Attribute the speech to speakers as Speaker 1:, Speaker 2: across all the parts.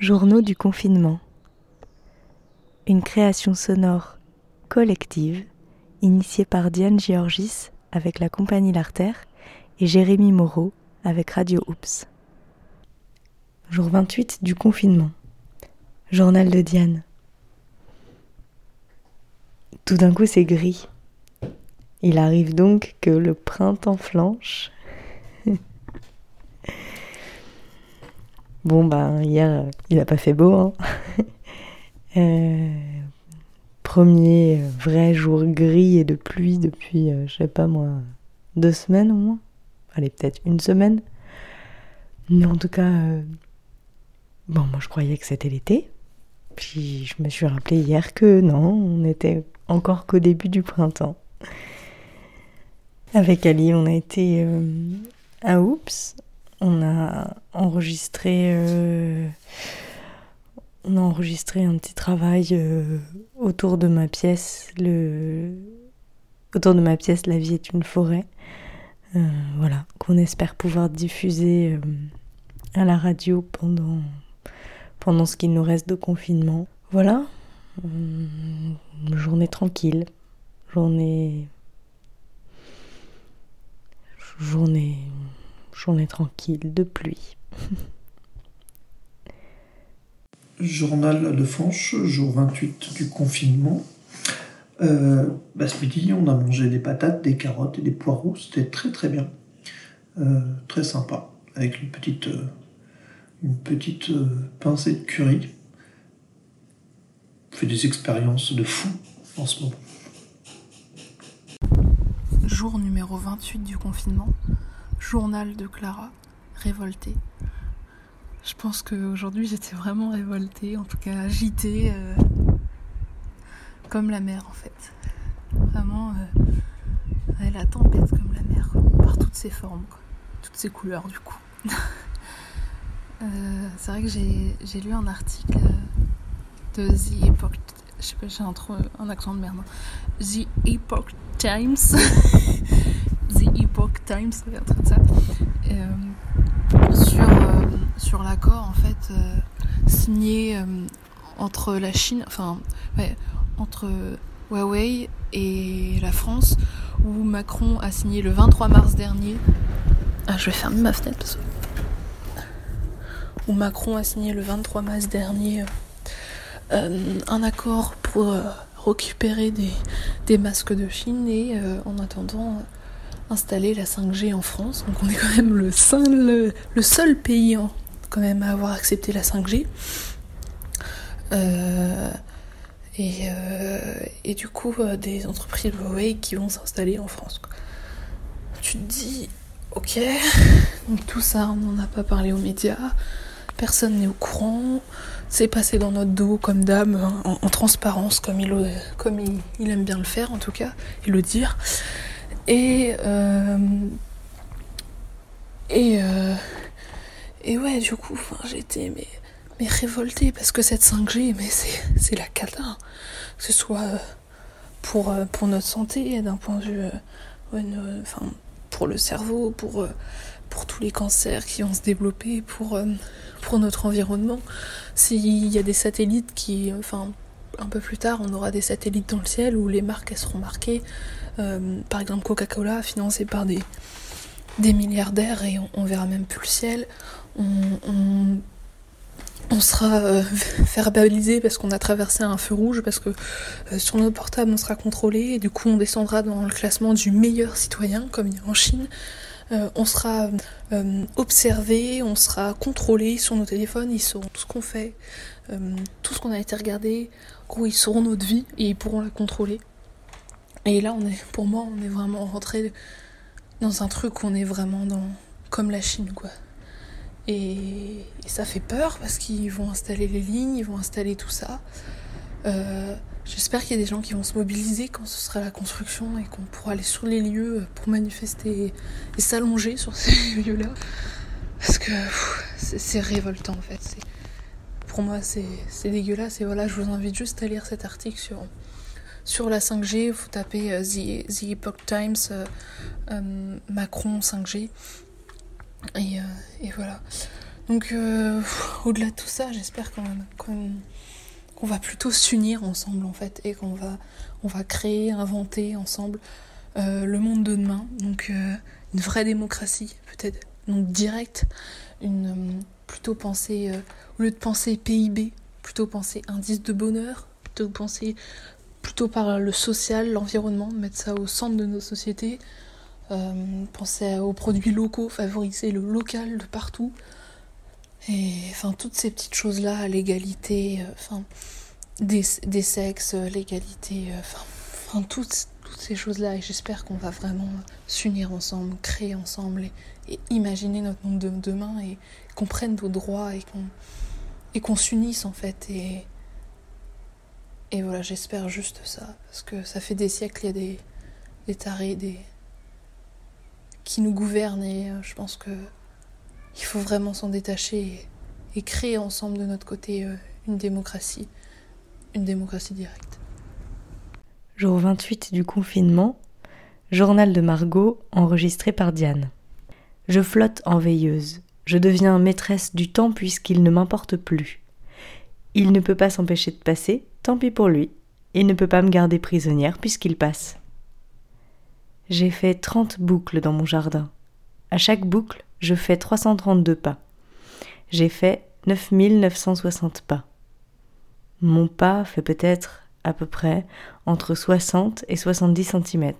Speaker 1: Journaux du confinement. Une création sonore collective initiée par Diane Georgis avec la compagnie L'Artère et Jérémy Moreau avec Radio Oops. Jour 28 du confinement. Journal de Diane. Tout d'un coup c'est gris. Il arrive donc que le printemps flanche. Bon bah hier il n'a pas fait beau. Hein. Euh, premier vrai jour gris et de pluie depuis, euh, je sais pas moi, deux semaines au moins. Allez, peut-être une semaine. Mais en tout cas, euh, bon, moi je croyais que c'était l'été. Puis je me suis rappelé hier que non, on était encore qu'au début du printemps. Avec Ali, on a été à Oups. On a enregistré on a enregistré un petit travail euh, autour de ma pièce. Autour de ma pièce, la vie est une forêt. Euh, voilà, qu'on espère pouvoir diffuser euh, à la radio pendant, pendant ce qu'il nous reste de confinement. Voilà, journée tranquille, journée. Journée. Journée tranquille de pluie.
Speaker 2: Journal de Fanche, jour 28 du confinement. Euh, bah, ce midi, on a mangé des patates, des carottes et des poireaux. C'était très très bien. Euh, très sympa. Avec une petite, euh, une petite pincée de curry. On fait des expériences de fou en ce moment.
Speaker 3: Jour numéro 28 du confinement. Journal de Clara, révoltée. Je pense qu'aujourd'hui j'étais vraiment révoltée, en tout cas agitée, euh, comme la mer en fait. Vraiment, euh, la tempête comme la mer, par toutes ses formes, toutes ses couleurs du coup. Euh, c'est vrai que j'ai lu un article de The Epoch, je sais pas, j'ai un, accent de merde. Hein. The Epoch Times, Epoch Times, un truc de ça, sur sur l'accord en fait euh, signé euh, entre la Chine, enfin entre Huawei et la France, où Macron a signé le 23 mars dernier. Ah, je vais fermer ma fenêtre parce que... Où Macron a signé le 23 mars dernier euh, un accord pour récupérer des, des, masques de Chine et en attendant installer la 5G en France. Donc on est quand même le seul, pays quand même à avoir accepté la 5G. Euh, et, euh, et, du coup, euh, des entreprises Huawei qui vont s'installer en France. Tu te dis, ok, donc tout ça, on n'en a pas parlé aux médias, personne n'est au courant, c'est passé dans notre dos comme dame, en, transparence, comme il, aime bien le faire en tout cas, et le dire. Et. et et ouais, du coup, j'étais mais, révoltée parce que cette 5G, mais c'est la cata. Que ce soit euh, pour, euh, pour notre santé, d'un point de vue. Euh, enfin, pour le cerveau, pour, pour tous les cancers qui vont se développer, pour, pour notre environnement. S'il y a des satellites qui. Enfin, un peu plus tard, on aura des satellites dans le ciel où les marques seront marquées. par exemple, Coca-Cola, financé par des, milliardaires et on, verra même plus le ciel on, sera euh, verbalisé parce qu'on a traversé un feu rouge, parce que euh, sur notre portable on sera contrôlé et du coup on descendra dans le classement du meilleur citoyen comme il y a en Chine. Euh, on sera observé, on sera contrôlé sur nos téléphones, ils sauront tout ce qu'on fait, tout ce qu'on a été regardé, ils sauront notre vie et ils pourront la contrôler. Et là pour moi on est vraiment rentré dans un truc où on est vraiment dans comme la Chine quoi. Et, ça fait peur parce qu'ils vont installer les lignes, ils vont installer tout ça. Euh, j'espère qu'il y a des gens qui vont se mobiliser quand ce sera la construction et qu'on pourra aller sur les lieux pour manifester et s'allonger sur ces lieux-là. Parce que c'est révoltant en fait. Pour moi, c'est dégueulasse. Et voilà, je vous invite juste à lire cet article sur, sur la 5G. Vous tapez euh, the, Epoch Times euh, Macron 5G. Et, et voilà. Donc, euh, au-delà de tout ça, j'espère qu'on va plutôt s'unir ensemble en fait et qu'on va, on va créer, inventer ensemble euh, le monde de demain. Donc, euh, une vraie démocratie, peut-être donc directe, une plutôt penser au lieu de penser PIB, plutôt penser indice de bonheur, plutôt penser plutôt par le social, l'environnement, mettre ça au centre de nos sociétés, penser aux produits locaux, favoriser le local de partout. Et enfin, toutes ces petites choses-là, l'égalité, euh, des, des, sexes, l'égalité, euh, enfin, enfin, toutes, toutes ces choses-là. Et j'espère qu'on va vraiment s'unir ensemble, créer ensemble et, imaginer notre monde de demain et qu'on prenne nos droits et qu'on et qu'on s'unisse en fait. Et, et voilà, j'espère juste ça. Parce que ça fait des siècles, il y a des, des tarés, des. qui nous gouvernent et euh, je pense que il faut vraiment s'en détacher et, créer ensemble de notre côté euh, une démocratie, une démocratie directe.
Speaker 1: Jour 28 du confinement, journal de Margot enregistré par Diane. Je flotte en veilleuse, je deviens maîtresse du temps puisqu'il ne m'importe plus. Il ne peut pas s'empêcher de passer, tant pis pour lui. Il ne peut pas me garder prisonnière puisqu'il passe. J'ai fait trente boucles dans mon jardin. À chaque boucle, je fais 332 pas. J'ai fait 9960 pas. Mon pas fait peut-être à peu près entre 60 et 70 cm.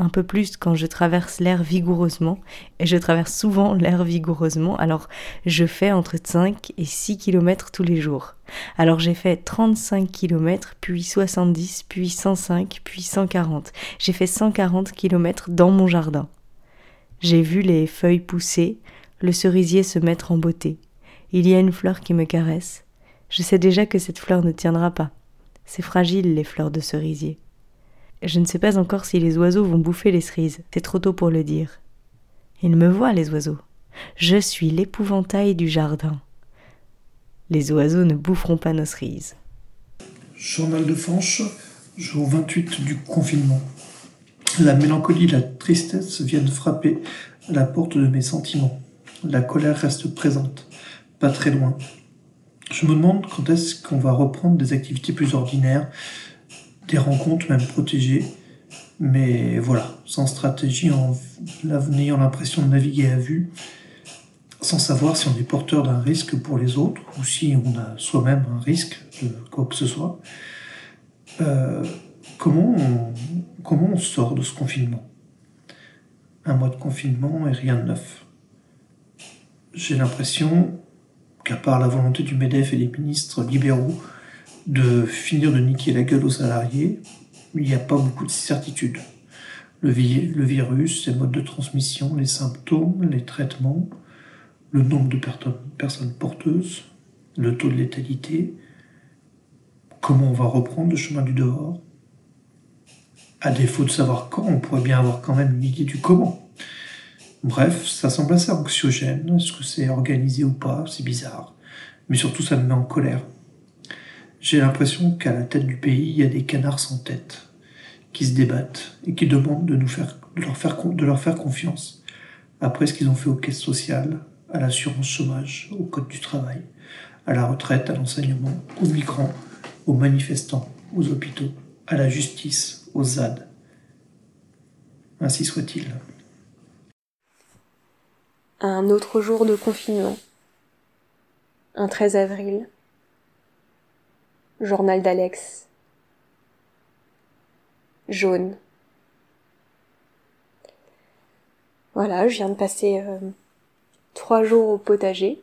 Speaker 1: Un peu plus quand je traverse l'air vigoureusement, et je traverse souvent l'air vigoureusement, alors je fais entre 5 et 6 km tous les jours. Alors j'ai fait 35 km, puis 70, puis 105, puis 140. J'ai fait 140 km dans mon jardin. J'ai vu les feuilles pousser, le cerisier se mettre en beauté. Il y a une fleur qui me caresse. Je sais déjà que cette fleur ne tiendra pas. C'est fragile, les fleurs de cerisier. Je ne sais pas encore si les oiseaux vont bouffer les cerises, c'est trop tôt pour le dire. Ils me voient, les oiseaux. Je suis l'épouvantail du jardin. Les oiseaux ne boufferont pas nos cerises.
Speaker 2: Journal de Fanche, jour 28 du confinement. La mélancolie la tristesse viennent frapper à la porte de mes sentiments. La colère reste présente, pas très loin. Je me demande quand est-ce qu'on va reprendre des activités plus ordinaires, des rencontres même protégées. Mais voilà, sans stratégie, en ayant l'impression de naviguer à vue, sans savoir si on est porteur d'un risque pour les autres ou si on a soi-même un risque de quoi que ce soit. Euh, comment comment on sort de ce confinement? Un mois de confinement et rien de neuf. J'ai l'impression qu'à part la volonté du MEDEF et des ministres libéraux de finir de niquer la gueule aux salariés, il n'y a pas beaucoup de certitudes. Le, virus, ses modes de transmission, les symptômes, les traitements, le nombre de personnes porteuses, le taux de létalité, comment on va reprendre le chemin du dehors, à défaut de savoir quand, on pourrait bien avoir quand même une idée du comment. Bref, ça semble assez anxiogène. Est-ce que c'est organisé ou pas C'est bizarre. Mais surtout, ça me met en colère. J'ai l'impression qu'à la tête du pays, il y a des canards sans tête, qui se débattent et qui demandent de, nous faire, leur faire confiance, après ce qu'ils ont fait aux caisses sociales, à l'assurance chômage, au code du travail, à la retraite, à l'enseignement, aux migrants, aux manifestants, aux hôpitaux, à la justice, aux ZAD. Ainsi soit-il.
Speaker 4: Un autre jour de confinement. Un 13 avril. Journal d'Alex. Jaune. Voilà, je viens de passer euh, trois jours au potager.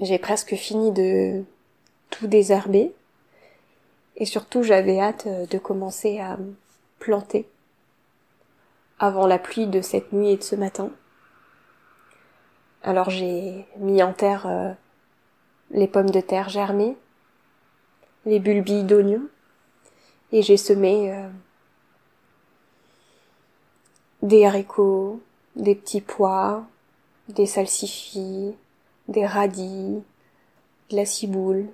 Speaker 4: J'ai presque fini de tout désherber. Et surtout, j'avais hâte euh, de commencer à planter avant la pluie de cette nuit et de ce matin. Alors j'ai mis en terre euh, les pommes de terre germées, les bulbilles d'oignons, et j'ai semé euh, des haricots, des petits pois, des salsifis, des radis, de la ciboule,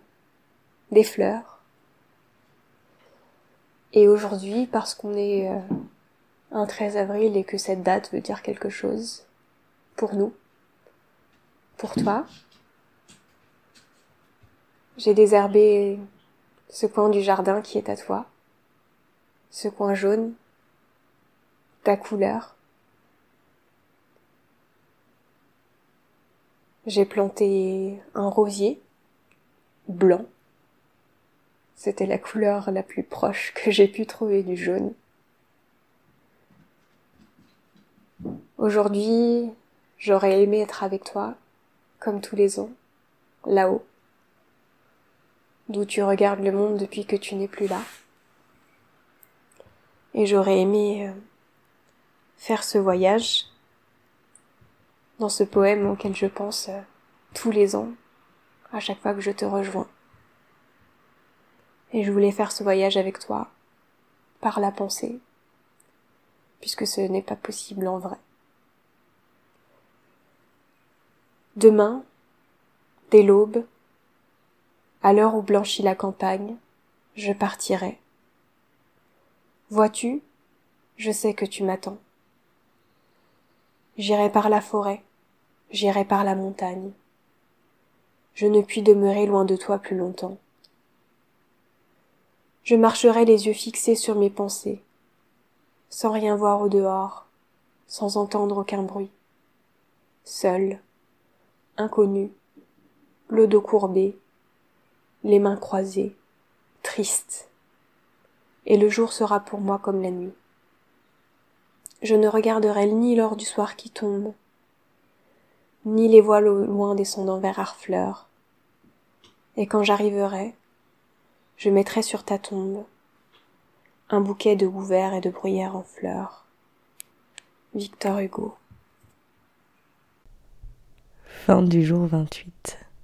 Speaker 4: des fleurs. Et aujourd'hui, parce qu'on est euh, un 13 avril et que cette date veut dire quelque chose pour nous, pour toi. J'ai désherbé ce coin du jardin qui est à toi, ce coin jaune, ta couleur. J'ai planté un rosier blanc. C'était la couleur la plus proche que j'ai pu trouver du jaune. Aujourd'hui, j'aurais aimé être avec toi, comme tous les ans, là-haut, d'où tu regardes le monde depuis que tu n'es plus là. Et j'aurais aimé euh, faire ce voyage dans ce poème auquel je pense euh, tous les ans, à chaque fois que je te rejoins. Et je voulais faire ce voyage avec toi, par la pensée, puisque ce n'est pas possible en vrai. Demain, dès l'aube, à l'heure où blanchit la campagne, je partirai. Vois-tu, je sais que tu m'attends. J'irai par la forêt, j'irai par la montagne. Je ne puis demeurer loin de toi plus longtemps. Je marcherai les yeux fixés sur mes pensées, sans rien voir au dehors, sans entendre aucun bruit, seul, inconnu, le dos courbé, les mains croisées, triste. Et le jour sera pour moi comme la nuit. Je ne regarderai ni l'or du soir qui tombe, ni les voiles au loin descendant vers Harfleur. Et quand j'arriverai, je mettrai sur ta tombe un bouquet de houverts et de bruyères en fleurs. Victor Hugo.
Speaker 1: Fin du jour 28.